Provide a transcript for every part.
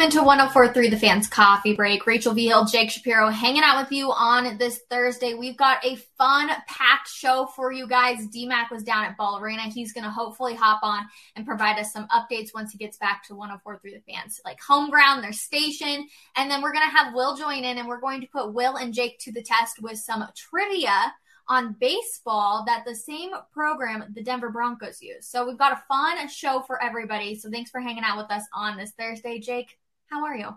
Welcome into 1043 The Fans Coffee Break. Rachel Hill, Jake Shapiro hanging out with you on this Thursday. We've got a fun, packed show for you guys. DMAC was down at Ball Arena. He's going to hopefully hop on and provide us some updates once he gets back to 1043 The Fans, like home ground, their station. And then we're going to have Will join in and we're going to put Will and Jake to the test with some trivia on baseball that the same program the Denver Broncos use. So we've got a fun show for everybody. So thanks for hanging out with us on this Thursday, Jake. How are you?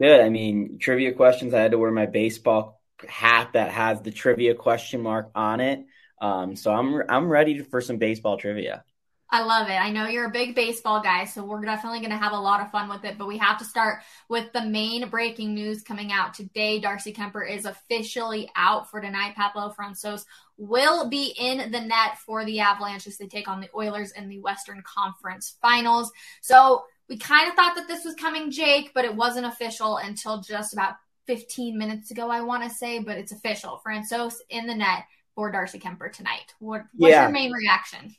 Good. I mean, trivia questions. I had to wear my baseball hat that has the trivia question mark on it. Um, so I'm I'm ready for some baseball trivia. I love it. I know you're a big baseball guy, so we're definitely going to have a lot of fun with it. But we have to start with the main breaking news coming out today. Darcy Kuemper is officially out for tonight. Pavel Francouz will be in the net for the Avalanche as they take on the Oilers in the Western Conference Finals. So we kind of thought that this was coming, Jake, but it wasn't official until just about 15 minutes ago, I want to say. But it's official. Francouz in the net for Darcy Kuemper tonight. What, what's yeah. your main reaction?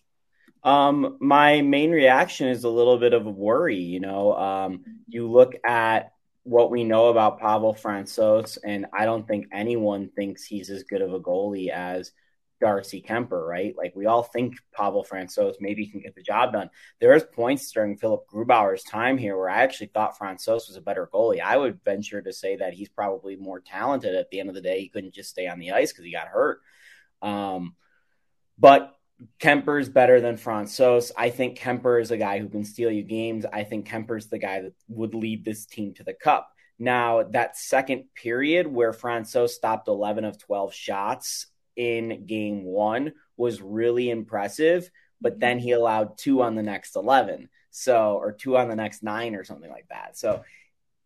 Um, my main reaction is a little bit of a worry. You know, um, you look at what we know about Pavel Francouz, and I don't think anyone thinks he's as good of a goalie as Darcy Kuemper, right? Like we all think Pavel Francouz maybe can get the job done. There's points during Philip Grubauer's time here where I actually thought Francouz was a better goalie. I would venture to say that he's probably more talented at the end of the day. He couldn't just stay on the ice because he got hurt. Um, but Kuemper's better than Francouz. I think Kuemper is a guy who can steal you games. I think Kuemper's the guy that would lead this team to the cup. Now, that second period where Francouz stopped 11 of 12 shots in game one was really impressive, but mm-hmm. then he allowed two on the next 11. So, or two on the next nine or something like that. So,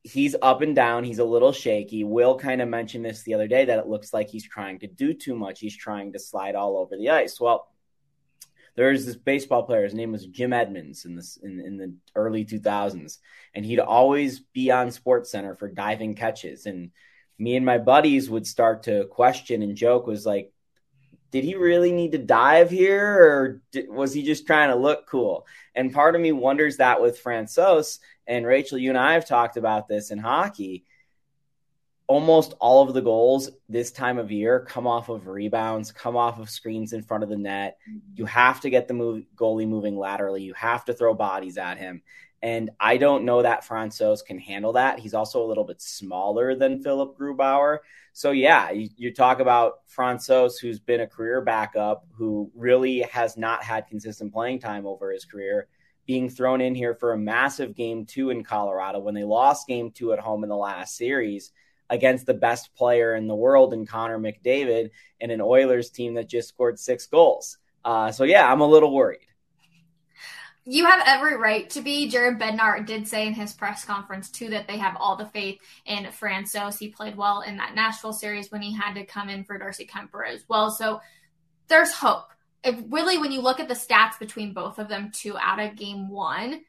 he's up and down. He's a little shaky. Will kind of mentioned this the other day that it looks like he's trying to do too much. He's trying to slide all over the ice. Well, there's this baseball player. His name was Jim Edmonds in this in, in the early 2000s, and he'd always be on Sports Center for diving catches. And me and my buddies would start to question and joke was like, did he really need to dive here, or did, was he just trying to look cool? And part of me wonders that with Francouz and Rachel. You and I have talked about this in hockey almost all of the goals this time of year come off of rebounds, come off of screens in front of the net. Mm-hmm. You have to get the move, goalie moving laterally. You have to throw bodies at him. And I don't know that Francouz can handle that. He's also a little bit smaller than Philip Grubauer. So, yeah, you, you talk about Francouz, who's been a career backup, who really has not had consistent playing time over his career, being thrown in here for a massive game two in Colorado when they lost game two at home in the last series against the best player in the world in Connor McDavid and an Oilers team that just scored six goals. Uh, so yeah, I'm a little worried. You have every right to be. Jared Bednar did say in his press conference too that they have all the faith in Francouz. He played well in that Nashville series when he had to come in for Darcy Kuemper as well. So there's hope. If really, when you look at the stats between both of them, two out of game one,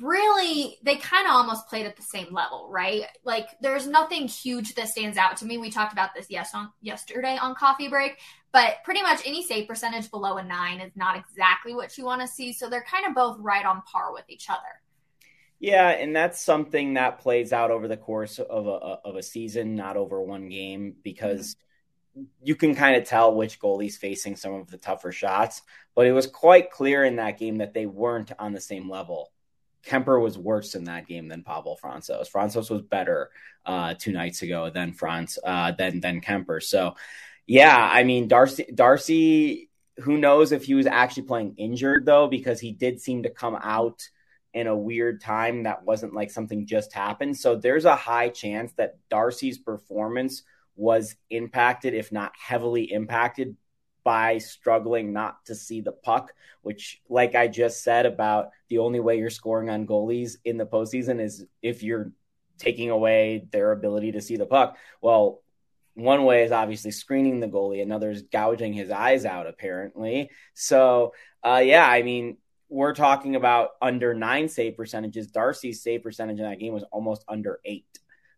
really they kind of almost played at the same level, right? Like there's nothing huge that stands out to me. We talked about this yes on yesterday on coffee break, but pretty much any save percentage below a 9 is not exactly what you want to see, so they're kind of both right on par with each other. Yeah, and that's something that plays out over the course of a of a season, not over one game because mm-hmm. you can kind of tell which goalie's facing some of the tougher shots, but it was quite clear in that game that they weren't on the same level Kuemper was worse in that game than Pavel Francouz. Francouz was better uh, two nights ago than Franz uh, than than Kuemper. So, yeah, I mean Darcy Darcy. Who knows if he was actually playing injured though, because he did seem to come out in a weird time that wasn't like something just happened. So there's a high chance that Darcy's performance was impacted, if not heavily impacted, by struggling not to see the puck, which, like I just said about the only way you're scoring on goalies in the postseason is if you're taking away their ability to see the puck. Well, one way is obviously screening the goalie, another is gouging his eyes out, apparently. So, uh, yeah, I mean, we're talking about under nine save percentages. Darcy's save percentage in that game was almost under 8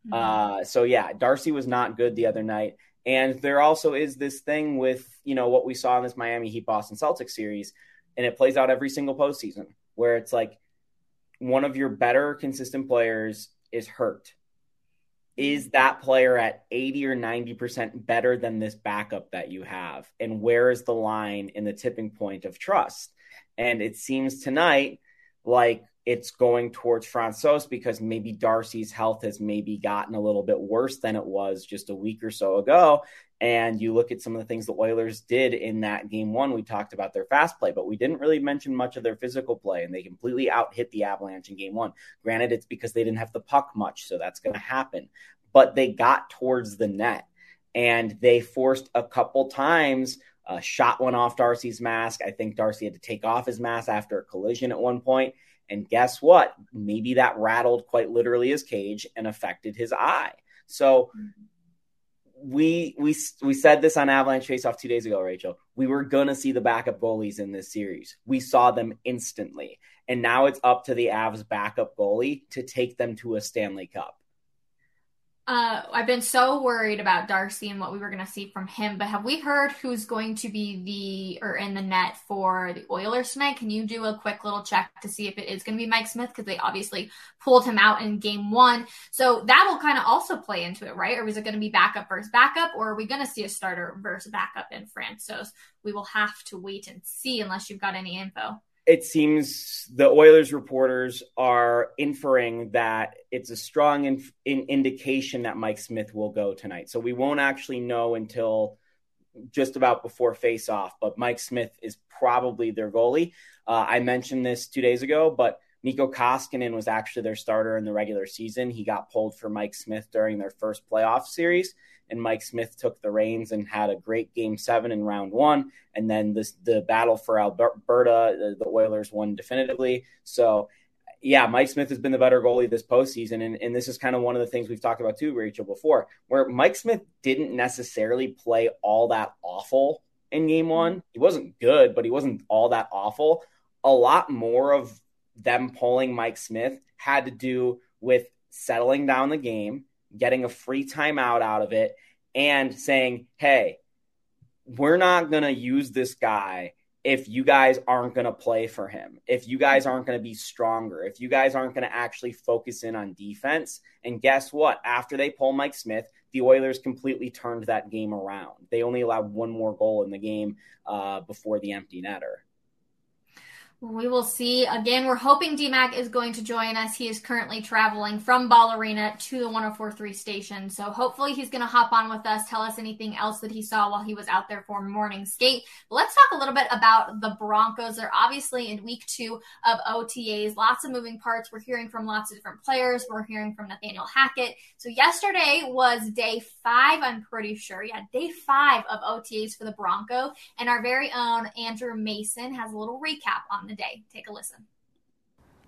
mm-hmm. uh, so, yeah, Darcy was not good the other night. And there also is this thing with, you know, what we saw in this Miami Heat Boston Celtics series, and it plays out every single postseason where it's like one of your better consistent players is hurt, is that player at 80 or 90% better than this backup that you have? And where is the line in the tipping point of trust? And it seems tonight like it's going towards Francouz because maybe Darcy's health has maybe gotten a little bit worse than it was just a week or so ago. And you look at some of the things the Oilers did in that game one. We talked about their fast play, but we didn't really mention much of their physical play, and they completely out hit the Avalanche in game one. Granted, it's because they didn't have the puck much, so that's going to happen. But they got towards the net and they forced a couple times. Uh, shot one off Darcy's mask. I think Darcy had to take off his mask after a collision at one point. And guess what? Maybe that rattled quite literally his cage and affected his eye. So we we we said this on Avalanche Faceoff two days ago, Rachel. We were gonna see the backup goalies in this series. We saw them instantly, and now it's up to the Avs backup goalie to take them to a Stanley Cup. Uh, I've been so worried about Darcy and what we were going to see from him, but have we heard who's going to be the or in the net for the Oilers tonight? Can you do a quick little check to see if it is going to be Mike Smith because they obviously pulled him out in Game One, so that will kind of also play into it, right? Or is it going to be backup versus backup, or are we going to see a starter versus backup in France? So we will have to wait and see unless you've got any info it seems the Oilers reporters are inferring that it's a strong in, in indication that Mike Smith will go tonight. So we won't actually know until just about before face off, but Mike Smith is probably their goalie. Uh, I mentioned this two days ago, but Mikko Koskinen was actually their starter in the regular season. He got pulled for Mike Smith during their first playoff series and Mike Smith took the reins and had a great game seven in round one. And then this, the battle for Alberta, the, the Oilers won definitively. So, yeah, Mike Smith has been the better goalie this postseason. And, and this is kind of one of the things we've talked about too, Rachel, before, where Mike Smith didn't necessarily play all that awful in game one. He wasn't good, but he wasn't all that awful. A lot more of them pulling Mike Smith had to do with settling down the game getting a free timeout out of it, and saying, hey, we're not going to use this guy if you guys aren't going to play for him, if you guys aren't going to be stronger, if you guys aren't going to actually focus in on defense. And guess what? After they pull Mike Smith, the Oilers completely turned that game around. They only allowed one more goal in the game uh, before the empty netter. We will see. Again, we're hoping DMAC is going to join us. He is currently traveling from Ball Arena to the 1043 station. So hopefully he's going to hop on with us, tell us anything else that he saw while he was out there for morning skate. But let's talk a little bit about the Broncos. They're obviously in week two of OTAs. Lots of moving parts. We're hearing from lots of different players. We're hearing from Nathaniel Hackett. So yesterday was day five, I'm pretty sure. Yeah, day five of OTAs for the Bronco. And our very own Andrew Mason has a little recap on the day. Take a listen.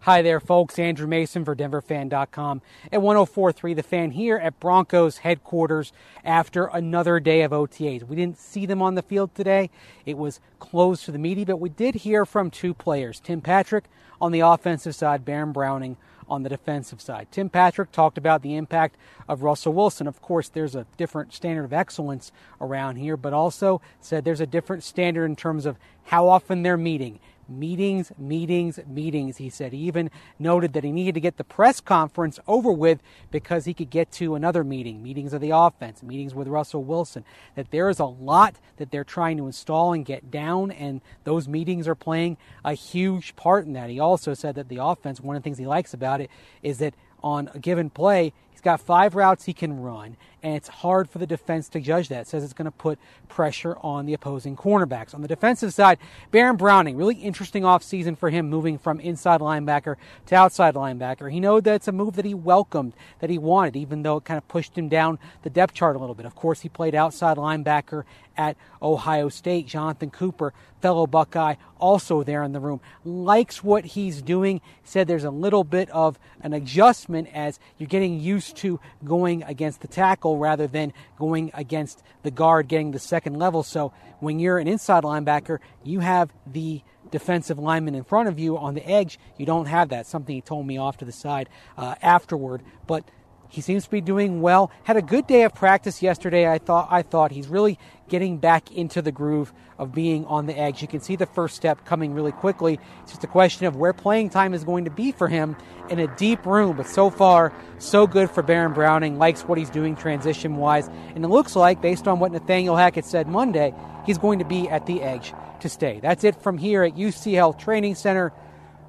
Hi there, folks. Andrew Mason for DenverFan.com at 1043 The Fan here at Broncos headquarters after another day of OTAs. We didn't see them on the field today. It was closed to the media, but we did hear from two players Tim Patrick on the offensive side, Baron Browning on the defensive side. Tim Patrick talked about the impact of Russell Wilson. Of course, there's a different standard of excellence around here, but also said there's a different standard in terms of how often they're meeting meetings, meetings, meetings. He said he even noted that he needed to get the press conference over with because he could get to another meeting, meetings of the offense, meetings with Russell Wilson. That there is a lot that they're trying to install and get down, and those meetings are playing a huge part in that. He also said that the offense, one of the things he likes about it is that on a given play, He's got five routes he can run, and it's hard for the defense to judge that. It says it's going to put pressure on the opposing cornerbacks. On the defensive side, Baron Browning, really interesting offseason for him moving from inside linebacker to outside linebacker. He knew that it's a move that he welcomed, that he wanted, even though it kind of pushed him down the depth chart a little bit. Of course, he played outside linebacker at Ohio State. Jonathan Cooper, fellow Buckeye, also there in the room, likes what he's doing. Said there's a little bit of an adjustment as you're getting used to going against the tackle rather than going against the guard, getting the second level. So when you're an inside linebacker, you have the defensive lineman in front of you on the edge. You don't have that. Something he told me off to the side uh, afterward. But he seems to be doing well. Had a good day of practice yesterday. I thought I thought he's really getting back into the groove of being on the edge. You can see the first step coming really quickly. It's just a question of where playing time is going to be for him in a deep room. But so far, so good for Baron Browning. Likes what he's doing transition wise. And it looks like, based on what Nathaniel Hackett said Monday, he's going to be at the edge to stay. That's it from here at UC Health Training Center.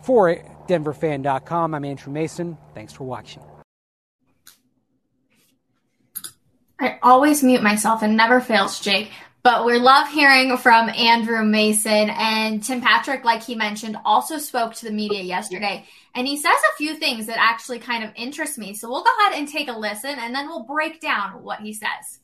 For DenverFan.com, I'm Andrew Mason. Thanks for watching. I always mute myself and never fails, Jake. But we love hearing from Andrew Mason and Tim Patrick, like he mentioned, also spoke to the media yesterday. And he says a few things that actually kind of interest me. So we'll go ahead and take a listen and then we'll break down what he says.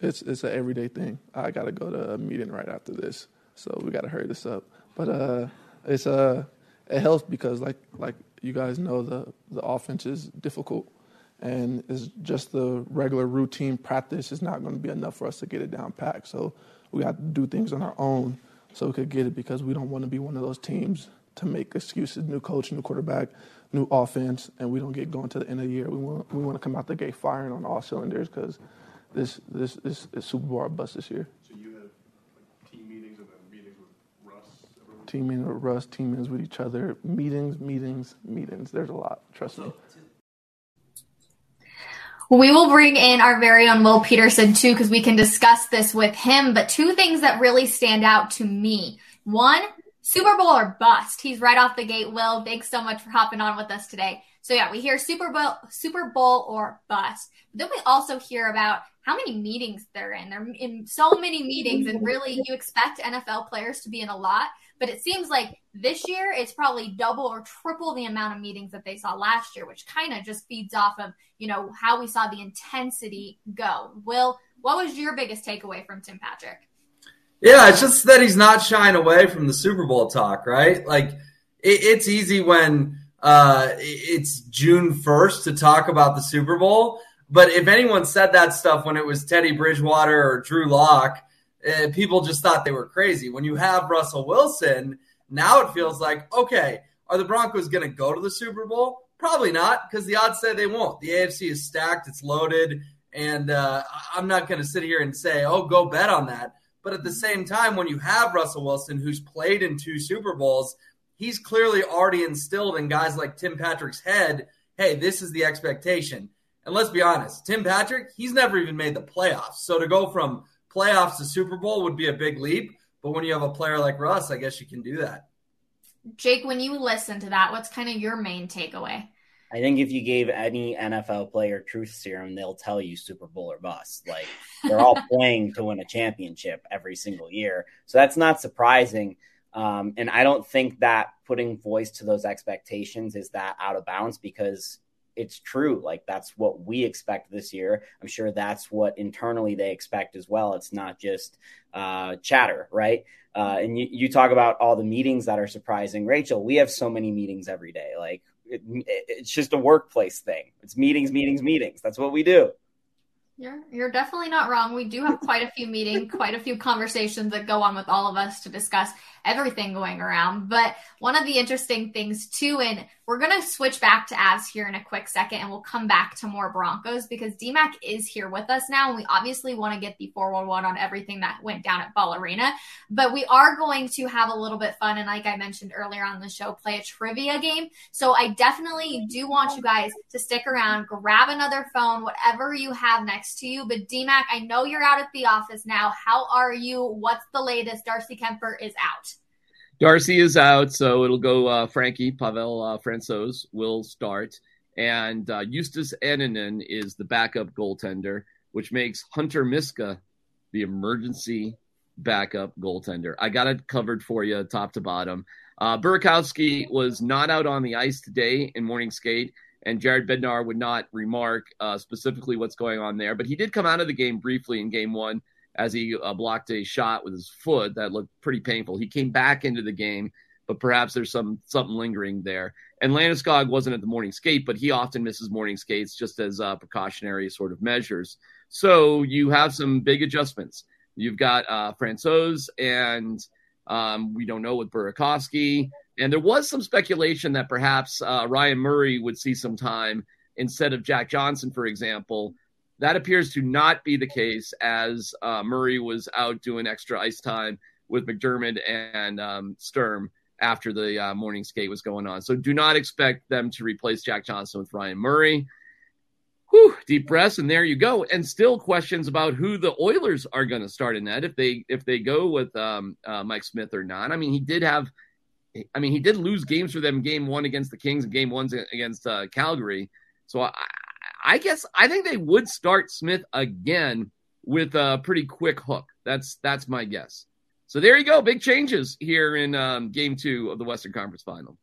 It's it's an everyday thing. I gotta go to a meeting right after this. So we gotta hurry this up. But uh it's uh it helps because like like you guys know the the offense is difficult and it's just the regular routine practice is not going to be enough for us to get it down packed. So we have to do things on our own so we could get it because we don't want to be one of those teams to make excuses. New coach, new quarterback, new offense, and we don't get going to the end of the year. We want we want to come out the gate firing on all cylinders because this this this is Super Bowl bust this year. So you have like, team meetings and then meetings with Russ. Everyone? Team meetings with Russ, team meetings with each other, meetings, meetings, meetings. There's a lot. Trust me. We will bring in our very own Will Peterson too, because we can discuss this with him. But two things that really stand out to me. One, Super Bowl or bust. He's right off the gate. Will, thanks so much for hopping on with us today. So yeah, we hear Super Bowl, Super Bowl or bust. But then we also hear about how many meetings they're in. They're in so many meetings, and really, you expect NFL players to be in a lot. But it seems like this year it's probably double or triple the amount of meetings that they saw last year, which kind of just feeds off of, you know, how we saw the intensity go. Will, what was your biggest takeaway from Tim Patrick? Yeah, it's just that he's not shying away from the Super Bowl talk, right? Like it, it's easy when uh, it's June 1st to talk about the Super Bowl. But if anyone said that stuff when it was Teddy Bridgewater or Drew Lock, uh, people just thought they were crazy. When you have Russell Wilson, now it feels like, okay, are the Broncos going to go to the Super Bowl? Probably not, because the odds say they won't. The AFC is stacked, it's loaded, and uh, I'm not going to sit here and say, oh, go bet on that. But at the same time, when you have Russell Wilson, who's played in two Super Bowls, he's clearly already instilled in guys like Tim Patrick's head hey, this is the expectation. And let's be honest, Tim Patrick, he's never even made the playoffs. So to go from playoffs to Super Bowl would be a big leap. But when you have a player like Russ, I guess you can do that. Jake, when you listen to that, what's kind of your main takeaway? I think if you gave any NFL player truth serum, they'll tell you Super Bowl or bust. Like they're all playing to win a championship every single year. So that's not surprising. Um, and I don't think that putting voice to those expectations is that out of bounds because it's true. Like that's what we expect this year. I'm sure that's what internally they expect as well. It's not just uh, chatter, right? Uh, and you, you talk about all the meetings that are surprising. Rachel, we have so many meetings every day. Like it, it's just a workplace thing. It's meetings, meetings, meetings. That's what we do. You're you're definitely not wrong. We do have quite a few meetings, quite a few conversations that go on with all of us to discuss everything going around. But one of the interesting things too, and we're gonna switch back to Avs here in a quick second, and we'll come back to more Broncos because DMAC is here with us now, and we obviously want to get the 411 on everything that went down at Ball Arena. But we are going to have a little bit fun, and like I mentioned earlier on the show, play a trivia game. So I definitely do want you guys to stick around, grab another phone, whatever you have next next to you. But DMAC, I know you're out at the office now. How are you? What's the latest? Darcy Kuemper is out. Darcy is out, so it'll go uh, Frankie Pavel uh, will start, and uh, Justus Annunen is the backup goaltender, which makes Hunter Miska the emergency backup goaltender. I got it covered for you, top to bottom. Uh, Burakovsky was not out on the ice today in morning skate and Jared Bednar would not remark uh, specifically what's going on there. But he did come out of the game briefly in game one as he uh, blocked a shot with his foot that looked pretty painful. He came back into the game, but perhaps there's some something lingering there. And Landeskog wasn't at the morning skate, but he often misses morning skates just as uh, precautionary sort of measures. So you have some big adjustments. You've got uh, and um, we don't know with Burakovsky. And there was some speculation that perhaps uh, Ryan Murray would see some time instead of Jack Johnson, for example. That appears to not be the case as uh, Murray was out doing extra ice time with McDermott and um, Sturm after the uh, morning skate was going on. So do not expect them to replace Jack Johnson with Ryan Murray. Whew, deep breaths, and there you go. And still questions about who the Oilers are going to start in that if they if they go with um, uh, Mike Smith or not. I mean, he did have, I mean, he did lose games for them. Game one against the Kings and game one against uh, Calgary. So I, I guess I think they would start Smith again with a pretty quick hook. That's that's my guess. So there you go, big changes here in um, Game Two of the Western Conference Final.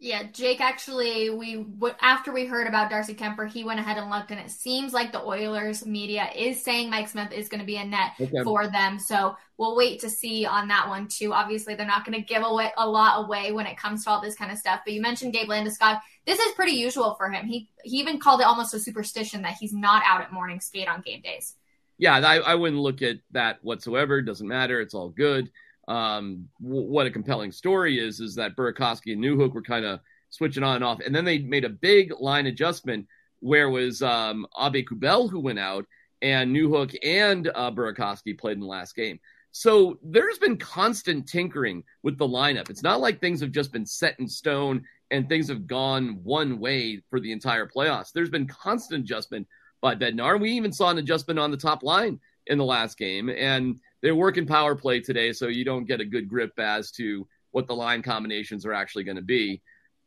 Yeah, Jake actually, we after we heard about Darcy Kuemper, he went ahead and looked, and it seems like the Oilers media is saying Mike Smith is going to be a net okay. for them. So we'll wait to see on that one too. Obviously, they're not going to give away a lot away when it comes to all this kind of stuff. But you mentioned Gabe Landeskog. This is pretty usual for him. He he even called it almost a superstition that he's not out at morning skate on game days. Yeah, I, I wouldn't look at that whatsoever. Doesn't matter. It's all good um, w- what a compelling story is is that Burakovsky and Newhook were kind of switching on and off, and then they made a big line adjustment where was um, Aube-Kubel who went out, and Newhook and uh, Burakovsky played in the last game. So there's been constant tinkering with the lineup. It's not like things have just been set in stone and things have gone one way for the entire playoffs. There's been constant adjustment by Bednar. We even saw an adjustment on the top line in the last game, and they're working power play today, so you don't get a good grip as to what the line combinations are actually going to be.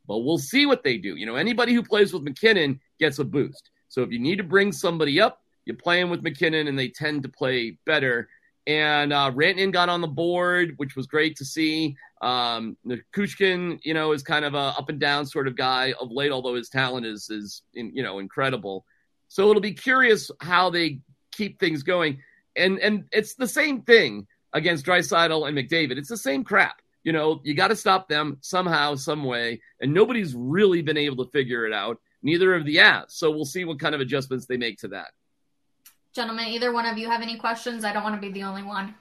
But we'll see what they do. You know, anybody who plays with MacKinnon gets a boost. So if you need to bring somebody up, you play them with MacKinnon, and they tend to play better. And uh, Rantanen got on the board, which was great to see. Um, Kushkin, you know, is kind of a up and down sort of guy of late, although his talent is is you know incredible. So it'll be curious how they keep things going and and it's the same thing against Draisaitl and McDavid. It's the same crap. You know, you got to stop them somehow, some way, and nobody's really been able to figure it out. Neither of the Avs. So we'll see what kind of adjustments they make to that. Gentlemen, either one of you have any questions? I don't want to be the only one.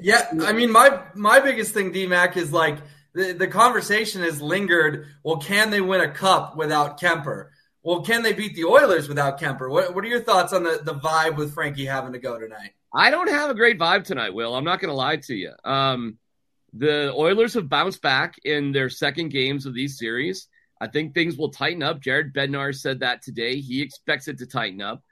Yeah, I mean, my my biggest thing, DMAC, is like the, the conversation has lingered. Well, can they win a cup without Kuemper? Well, can they beat the Oilers without Kuemper? What, what are your thoughts on the, the vibe with Frankie having to go tonight? I don't have a great vibe tonight, Will. I'm not going to lie to you. Um, the Oilers have bounced back in their second games of these series. I think things will tighten up. Jared Bednar said that today. He expects it to tighten up.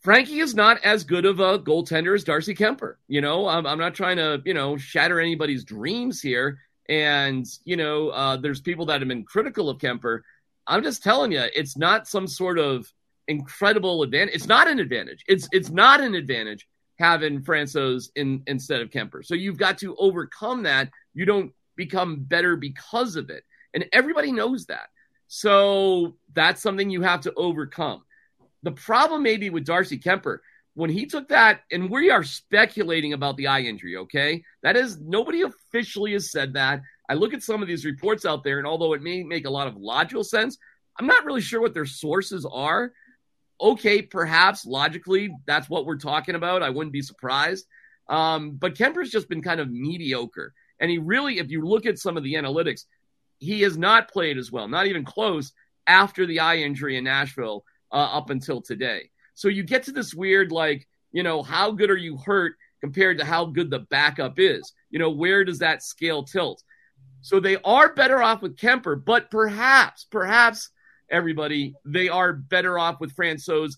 Frankie is not as good of a goaltender as Darcy Kuemper. You know, I'm, I'm not trying to, you know, shatter anybody's dreams here. And, you know, uh, there's people that have been critical of Kuemper. I'm just telling you, it's not some sort of incredible advantage. It's not an advantage. It's it's not an advantage having Francouz in instead of Kuemper. So you've got to overcome that. You don't become better because of it. And everybody knows that. So that's something you have to overcome. The problem maybe with Darcy Kuemper, when he took that, and we are speculating about the eye injury, okay? That is, nobody officially has said that. I look at some of these reports out there, and although it may make a lot of logical sense, I'm not really sure what their sources are. Okay, perhaps logically, that's what we're talking about. I wouldn't be surprised. Um, but Kuemper's just been kind of mediocre. And he really, if you look at some of the analytics, he has not played as well, not even close, after the eye injury in Nashville uh, up until today. So you get to this weird, like, you know, how good are you hurt compared to how good the backup is? You know, where does that scale tilt? So they are better off with Kuemper, but perhaps, perhaps everybody, they are better off with Francouz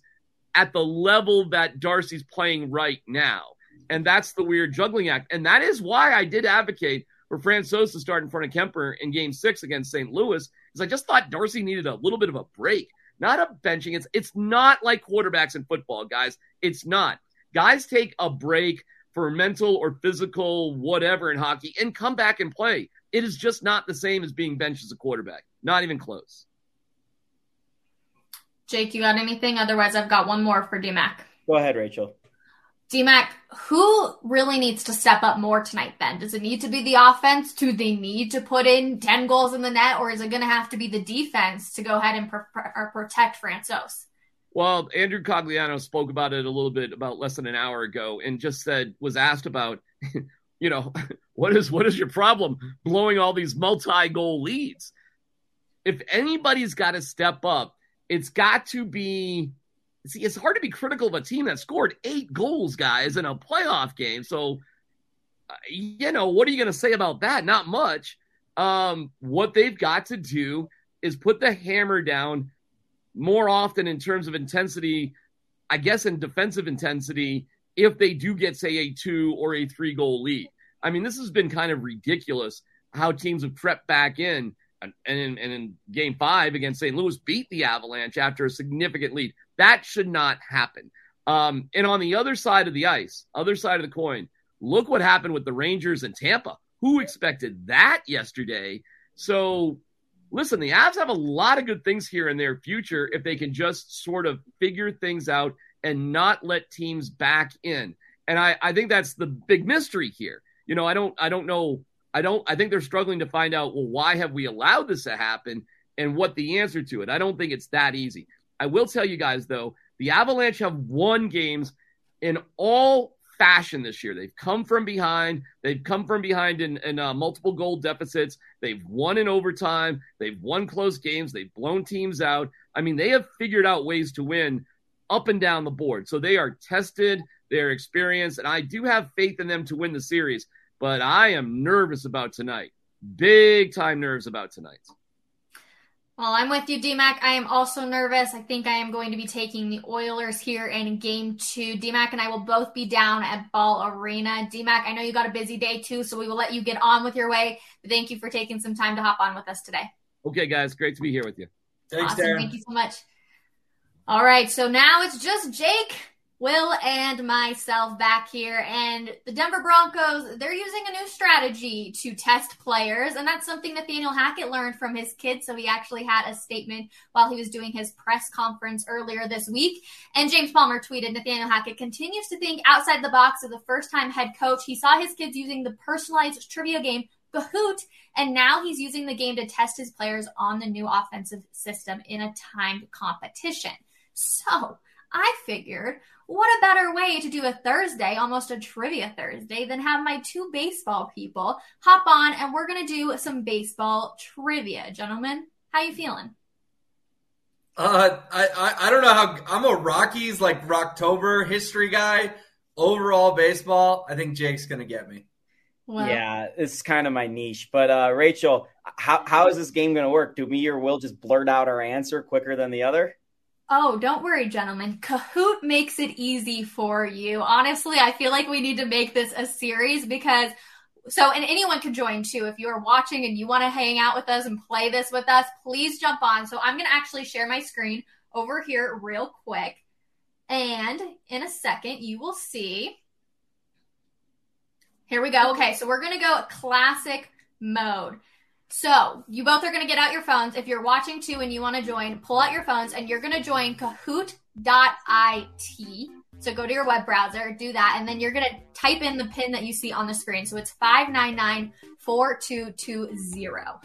at the level that Darcy's playing right now. And that's the weird juggling act. And that is why I did advocate for Francouz to start in front of Kuemper in game six against St. Louis, because I just thought Darcy needed a little bit of a break, not a benching. It's it's not like quarterbacks in football, guys. It's not. Guys take a break for mental or physical, whatever in hockey, and come back and play. It is just not the same as being benched as a quarterback. Not even close. Jake, you got anything? Otherwise, I've got one more for DMAC. Go ahead, Rachel. DMAC, who really needs to step up more tonight then? Does it need to be the offense? Do they need to put in 10 goals in the net, or is it going to have to be the defense to go ahead and pr- protect Francouz? Well, Andrew Cogliano spoke about it a little bit about less than an hour ago and just said, was asked about you know, what is what is your problem blowing all these multi-goal leads? if anybody's got to step up, it's got to be. See, it's hard to be critical of a team that scored eight goals, guys, in a playoff game. So, uh, you know, what are you going to say about that? Not much. Um, what they've got to do is put the hammer down more often in terms of intensity, I guess, in defensive intensity, if they do get, say, a two or a three goal lead. I mean, this has been kind of ridiculous how teams have crept back in. And in, and in game five against St. Louis, beat the Avalanche after a significant lead. That should not happen. Um, and on the other side of the ice, other side of the coin, look what happened with the Rangers and Tampa. Who expected that yesterday? So, listen, the Avs have a lot of good things here in their future if they can just sort of figure things out and not let teams back in. And I, I think that's the big mystery here. You know, I don't I don't know I don't I think they're struggling to find out well why have we allowed this to happen and what the answer to it. I don't think it's that easy. I will tell you guys though, the Avalanche have won games in all fashion this year. They've come from behind. They've come from behind in, in uh, multiple goal deficits. They've won in overtime. They've won close games. They've blown teams out. I mean, they have figured out ways to win up and down the board. So they are tested, they're experienced, and I do have faith in them to win the series but I am nervous about tonight. Big time nerves about tonight. Well, I'm with you, DMAC. I am also nervous. I think I am going to be taking the Oilers here in game two. DMAC and I will both be down at Ball Arena. DMAC, I know you got a busy day too, so we will let you get on with your way. But thank you for taking some time to hop on with us today. Okay, guys. Great to be here with you. Thanks, awesome. Darren. Thank you so much. All right, so now it's just Jake Will and myself back here. And the Denver Broncos, they're using a new strategy to test players. And that's something Nathaniel Hackett learned from his kids. So he actually had a statement while he was doing his press conference earlier this week. And James Palmer tweeted Nathaniel Hackett continues to think outside the box as a first time head coach. He saw his kids using the personalized trivia game Kahoot, and now he's using the game to test his players on the new offensive system in a timed competition. So I figured, what a better way to do a Thursday, almost a trivia Thursday, than have my two baseball people hop on and we're going to do some baseball trivia. Gentlemen, how you feeling? Uh, I, I, I don't know how I'm a Rockies like Rocktober history guy. Overall baseball, I think Jake's gonna get me. Well, yeah, it's kind of my niche. But uh, Rachel, how how is this game gonna work? Do me or Will just blurt out our answer quicker than the other? Oh, don't worry, gentlemen. Kahoot makes it easy for you. Honestly, I feel like we need to make this a series because so and anyone can join too. If you're watching and you want to hang out with us and play this with us please jump on. So i'm going to actually share my screen over here real quick. And in a second you will see. Here we go. Okay so we're going to go classic mode so you both are going to get out your phones. If you're watching too and you want to join, pull out your phones and you're going to join kahoot.it. So go to your web browser, do that, and then you're going to type in the pin that you see on the screen. So it's 5994220.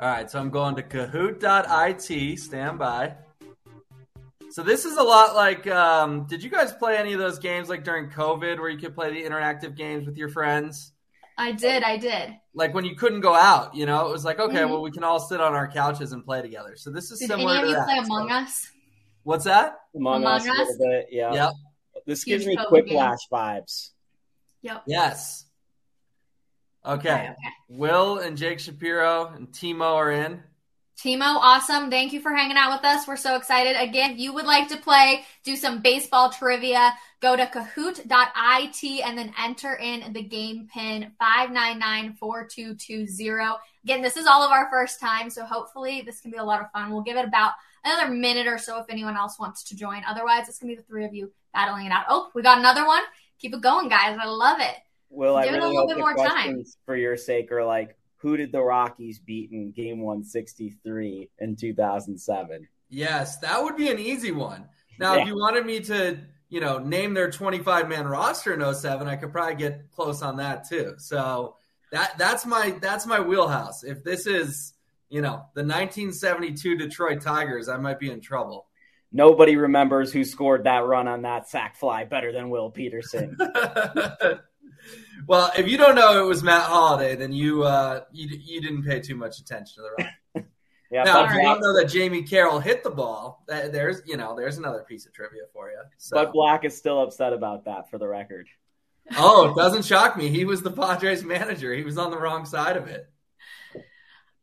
All right, so I'm going to kahoot.it. Stand by. So this is a lot like. Um, did you guys play any of those games like during COVID where you could play the interactive games with your friends? I did, I did. Like when you couldn't go out, you know, it was like, okay, mm-hmm. well, we can all sit on our couches and play together. So this is did similar. Any of you that, play Among so. Us? What's that? Among, Among Us, Us? a bit, yeah. Yep. This gives me Quiplash vibes. Yep. Yes. Okay. okay. okay. Will and Jake Shapiro and Timo are in. Timo, awesome. Thank you for hanging out with us. We're so excited. Again, if you would like to play, do some baseball trivia, go to kahoot.it and then enter in the game pin 5994220. Again, this is all of our first time, so hopefully this can be a lot of fun. We'll give it about another minute or so if anyone else wants to join. Otherwise, it's going to be the three of you battling it out. Oh, we got another one. Keep it going, guys. I love it. Will Give I really it a little bit more time. For your sake, or like, who did the Rockies beat in game 163 in 2007? Yes, that would be an easy one. Now, yeah. if you wanted me to, you know, name their 25 man roster in 07, I could probably get close on that too. So that that's my that's my wheelhouse. If this is, you know, the 1972 Detroit Tigers, I might be in trouble. Nobody remembers who scored that run on that sac fly better than Will Peterson. well, if you don't know it was Matt Holliday, then you uh, you, you didn't pay too much attention to the run. Yeah, Now, if you don't know that Jamie Carroll hit the ball, that, there's you know there's another piece of trivia for you. So. Bud Black is still upset about that, for the record. oh, it doesn't shock me. He was the Padres manager. He was on the wrong side of it.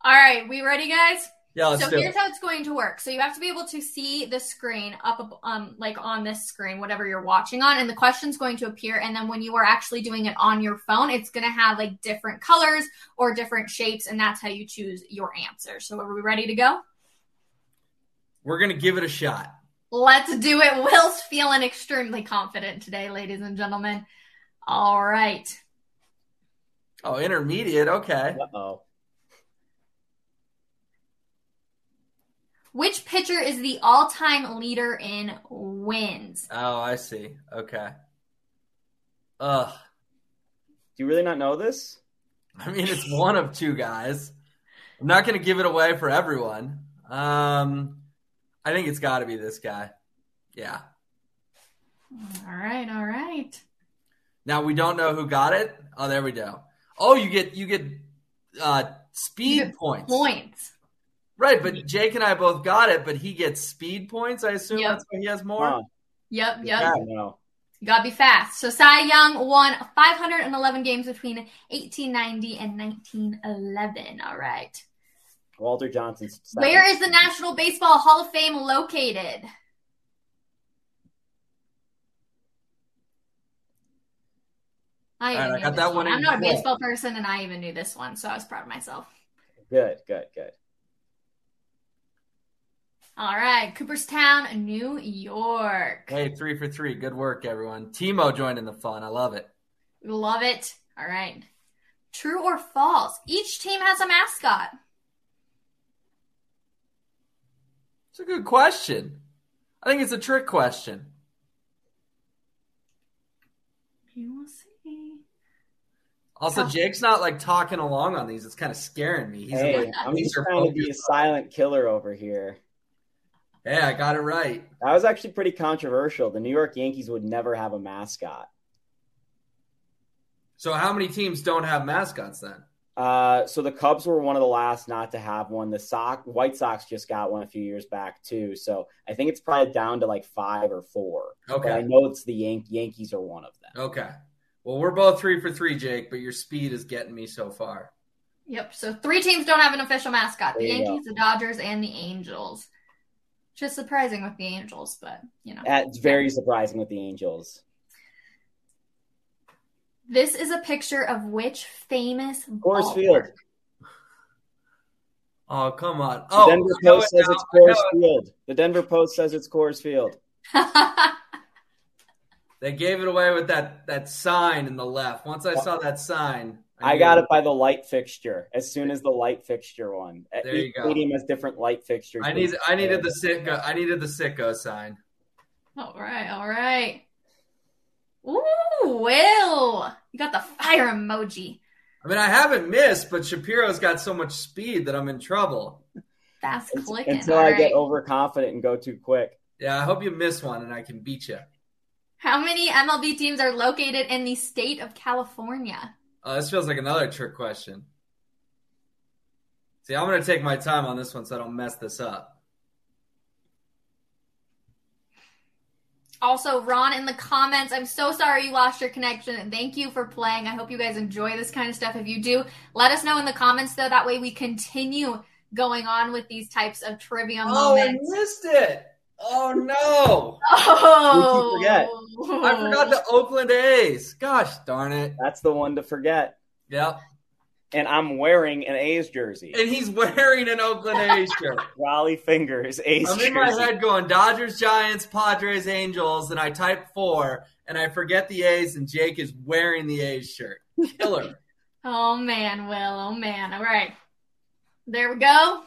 All right, we ready, guys? Yeah, let's so do here's it. how it's going to work. So you have to be able to see the screen up, ab- um, like on this screen, whatever you're watching on, and the question's going to appear. And then when you are actually doing it on your phone, it's going to have like different colors or different shapes, and that's how you choose your answer. So are we ready to go? We're gonna give it a shot. Let's do it. Will's feeling extremely confident today, ladies and gentlemen. All right. Oh, intermediate. Okay. Uh oh. Which pitcher is the all-time leader in wins? Oh, I see. Okay. Ugh. Do you really not know this? I mean, it's one of two guys. I'm not gonna give it away for everyone. Um, I think it's got to be this guy. Yeah. All right, all right. Now we don't know who got it. Oh, there we go. Oh, you get you get uh speed You get points. Points. Right, but Jake and I both got it, but he gets speed points. I assume Yep. that's why he has more. Huh. Yep, yep. Yeah. No. You gotta be fast. So Cy Young won 511 games between 1890 and 1911. All right. Walter Johnson's. second. Where is the National Baseball Hall of Fame located? I, even All right, I knew got this that one in I'm not a baseball person, and I even knew this one, so I was proud of myself. Good, good, good. All right, Cooperstown, New York. Hey, three for three. Good work, everyone. Timo joined in the fun. I love it. Love it. All right. True or false? Each team has a mascot. It's a good question. I think it's a trick question. You will see. Also, Oh. Jake's not like talking along on these. It's kind of scaring me. He's Hey, like, I'm just trying to be a silent killer over here. Hey, I got it right. That was actually pretty controversial. The New York Yankees would never have a mascot. So, how many teams don't have mascots then? Uh, so the Cubs were one of the last not to have one. The Sox, White Sox just got one a few years back too. So I think it's probably down to like five or four. But I know it's the Yan- Yankees are one of them. Okay. Well, we're both three for three, Jake, but your speed is getting me so far. Yep. So three teams don't have an official mascot: the There you Yankees, the Dodgers, and the Angels. Which is surprising with the Angels, but you know. That's very surprising with the Angels. This is a picture of which famous Coors? Field. Oh, come on. The Oh, Denver Post it says now. it's I know Coors. Field. The Denver Post says it's Coors Field. They gave it away with that that sign in the left. Once I saw that sign, I knew- got it by the light fixture. As soon as the light fixture one, There each you go. stadium has different light fixtures. I need. I needed the sicko. I needed the sicko sign. all right, all right. Ooh, Will, you got the fire emoji. I mean, I haven't missed, but Shapiro's got so much speed that I'm in trouble. Fast Until- clicking. until all I right. get overconfident and go too quick. Yeah, I hope you miss one and I can beat you. How many MLB teams are located in the state of California? Uh, this feels like another trick question. See, I'm going to take my time on this one so I don't mess this up. Also, Ron in the comments, I'm so sorry you lost your connection. and Thank you for playing. I hope you guys enjoy this kind of stuff. If you do, let us know in the comments though. That way we continue going on with these types of trivia Oh, I missed it. Oh, no. Oh, Who'd forget? I forgot the Oakland A's. Gosh darn it. That's the one to forget. Yep. And I'm wearing an A's jersey. And he's wearing an Oakland A's shirt. Rollie Fingers, A's I'm jersey. in my head going Dodgers, Giants, Padres, Angels, and I type four, and I forget the A's, and Jake is wearing the A's shirt. Killer. Oh man, Will. Oh man. All right. There we go.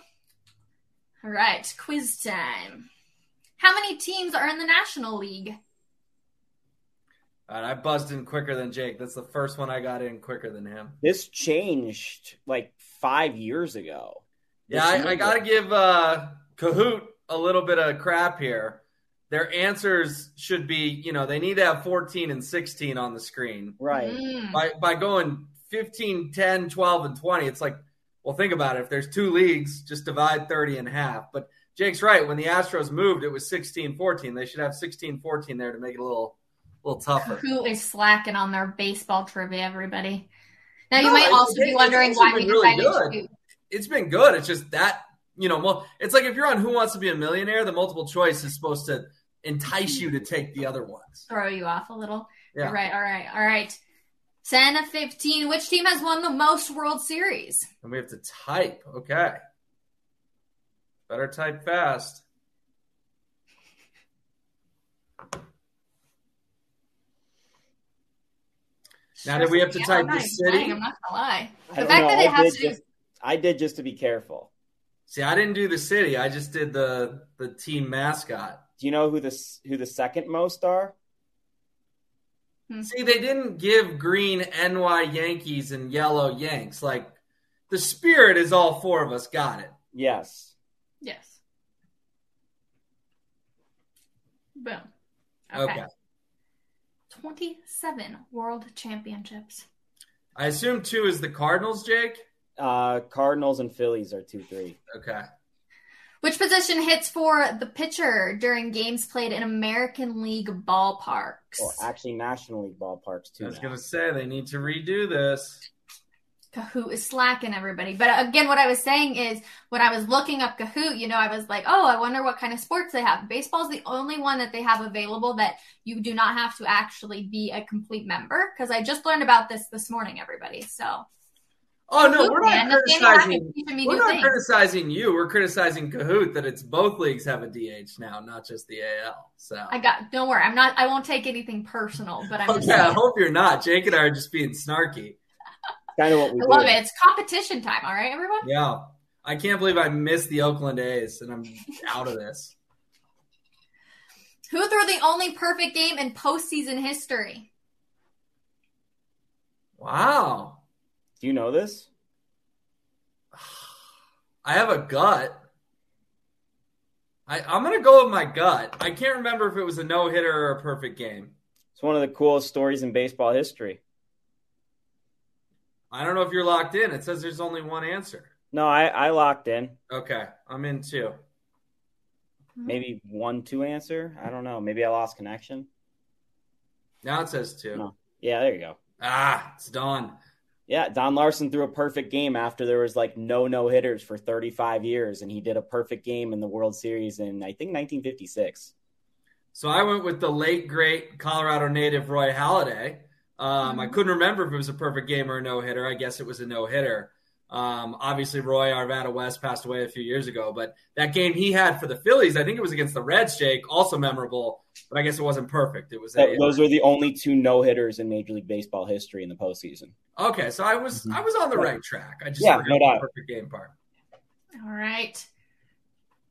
All right. Quiz time. How many teams are in the National League? All right, I buzzed in quicker than Jake. That's the first one I got in quicker than him. This changed like five years ago. Yeah, I, I got to give uh, Kahoot a little bit of crap here. Their answers should be, you know, they need to have 14 and 16 on the screen. Right. Mm. By, by going 15, 10, 12, and 20, it's like Well, think about it. If there's two leagues, just divide 30 in half. But Jake's right. When the Astros moved, it was 16 14. They should have 16 14 there to make it a little, little tougher. Who is slacking on their baseball trivia, everybody? Now, you No, might also be wondering why we really decided good. to It's been good. It's just that, you know, well, it's like if you're on Who Wants to Be a Millionaire, the multiple choice is supposed to entice you to take the other ones. throw you off a little. Yeah. All right, all right, all right. 10 of 15. Which team has won the most World Series? And we have to type. Okay. Better type fast. Now, that we have to Yeah, type the not city? lying, I'm not gonna lie. The don't fact know. that it I has did to just, I did just to be careful. See, I didn't do the city. I just did the the team mascot. Do you know who the who the second most are? Hmm. See, they didn't give green NY Yankees and yellow Yanks. Like the spirit is all four of us got it. Yes. Yes. Boom. Okay. Okay. 27 World Championships. I assume two is the Cardinals, Jake. Uh, Cardinals and Phillies are two three. Okay. Which position hits for the pitcher during games played in American League ballparks? Well, actually, National League ballparks too. I was gonna say they need to redo this. Kahoot is slacking everybody. But again, what I was saying is when I was looking up Kahoot, you know, I was like, oh, I wonder what kind of sports they have. Baseball is the only one that they have available that you do not have to actually be a complete member. Because I just learned about this this morning, everybody. So Oh no, Kahoot, we're not criticizing. We're not things. criticizing you. We're criticizing Kahoot that it's both leagues have a DH now, not just the AL. So I got. Don't worry, I'm not. I won't take anything personal. But I'm just. okay, I hope you're not. Jake and I are just being snarky. Kind of what we I love do. it. It's competition time. All right, everyone. Yeah, I can't believe I missed the Oakland A's and I'm out of this. Who threw the only perfect game in postseason history? Wow, Do you know this? I have a gut. I, I'm gonna go with my gut. I can't remember if it was a no hitter or a perfect game. It's one of the coolest stories in baseball history. I don't know if you're locked in. It says there's only one answer. No, I, I locked in. Okay, I'm in too. Maybe one two answer. I don't know. Maybe I lost connection. Now it says two. No. Yeah, there you go. Ah, it's Don. Yeah, Don Larsen threw a perfect game after there was like no no hitters for 35 years, and he did a perfect game in the World Series in I think 1956. So I went with the late great Colorado native Roy Halladay. Um, I couldn't remember if it was a perfect game or a no hitter. I guess it was a no hitter. Um, obviously, Roy Arvada West passed away a few years ago, but that game he had for the Phillies, I think it was against the Reds, Jake, also memorable. But I guess it wasn't perfect. It was a, Those were the only two no hitters in Major League Baseball history in the postseason. okay. So I was I was on the right track. I just Yeah, forgot no the doubt. perfect game part. All right.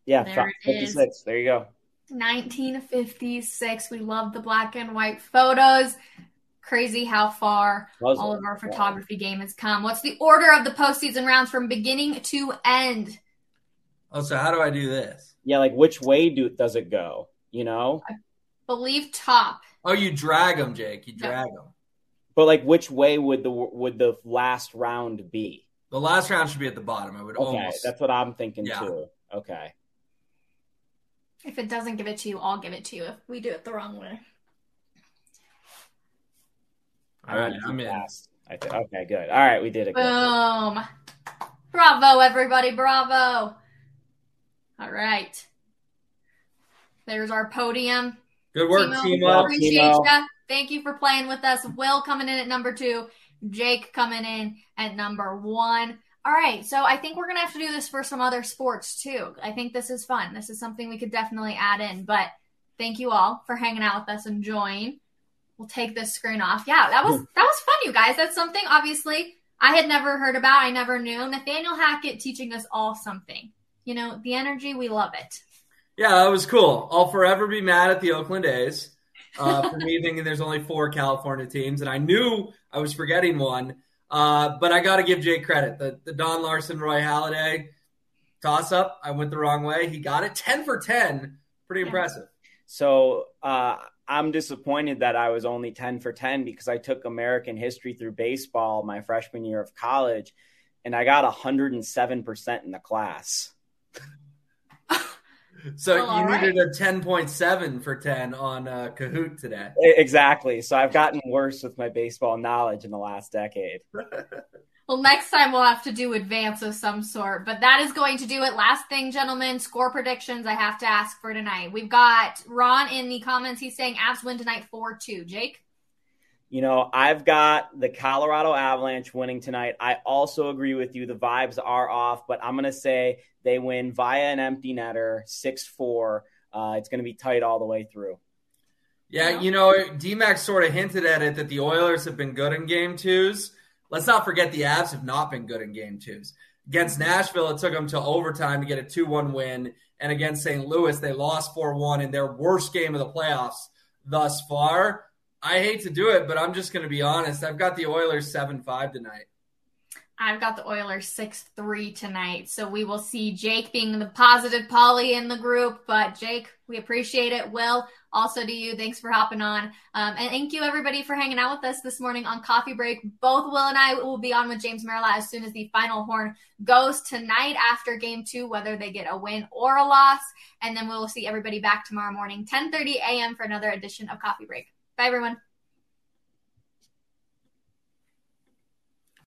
Yeah, There it 56. There you go. 1956. We love the black and white photos. Crazy how far Was all of our photography game has come. What's the order of the postseason rounds from beginning to end? Oh, so how do I do this? Yeah, like which way do does it go? You know, I Believe top. Oh, you drag them, Jake. You drag them. but like which way would the would the last round be? The last round should be at the bottom. I would Okay, almost. that's what I'm thinking Yeah. too. Okay, If it doesn't give it to you, I'll give it to you if we do it the wrong way. All right, I'm I'm in. fast. I th- okay, good. All right, we did it. Good. Boom. Bravo, everybody. Bravo. All right. There's our podium. Good work, Timo, Timo. Appreciate Timo. ya. Thank you for playing with us. Will coming in at number two. Jake coming in at number one. All right, so I think we're gonna have to do this for some other sports too. I think this is fun. This is something we could definitely add in. But thank you all for hanging out with us and join. We'll take this screen off. Yeah, that was that was fun, you guys. That's something obviously I had never heard about. I never knew. Nathaniel Hackett teaching us all something. You know, the energy, we love it. Yeah, that was cool. I'll forever be mad at the Oakland A's uh, for me thinking there's only four California teams, and I knew I was forgetting one. Uh, but I got to give Jake credit. The the Don Larsen Roy Halladay toss up. I went the wrong way. He got it ten for ten. Pretty Yeah. impressive. So uh, I'm disappointed that I was only 10 for 10 because I took American history through baseball my freshman year of college. and I got 107% in the class. So Well, all you right. needed a 10.7 for 10 on uh, Kahoot today. Exactly. So I've gotten worse with my baseball knowledge in the last decade. Well, next time we'll have to do advance of some sort, but that is going to do it. Last thing, gentlemen, score predictions I have to ask for tonight. We've got Ron in the comments. He's saying Avs win tonight 4 2. Jake? You know, I've got the Colorado Avalanche winning tonight. I also agree with you. The vibes are off, but I'm going to say they win via an empty netter, 6 4. Uh, it's going to be tight all the way through. Yeah, you know, DMAX sort of hinted at it that the Oilers have been good in game twos. Let's not forget the Avs have not been good in game twos. Against Nashville, it took them to overtime to get a 2 1 win. And against St. Louis, they lost 4 1 in their worst game of the playoffs thus far. I hate to do it, but I'm just going to be honest. I've got the Oilers 7 5 tonight. I've got the Oilers 6 3 tonight. So we will see Jake being the positive Polly in the group. But Jake, we appreciate it. Will, also to you, thanks for hopping on. Um, and thank you everybody for hanging out with us this morning on Coffee Break. Both Will and I will be on with James Merla as soon as the final horn goes tonight after game two, whether they get a win or a loss. And then we will see everybody back tomorrow morning, 10 30 a.m. for another edition of Coffee Break. Bye, everyone.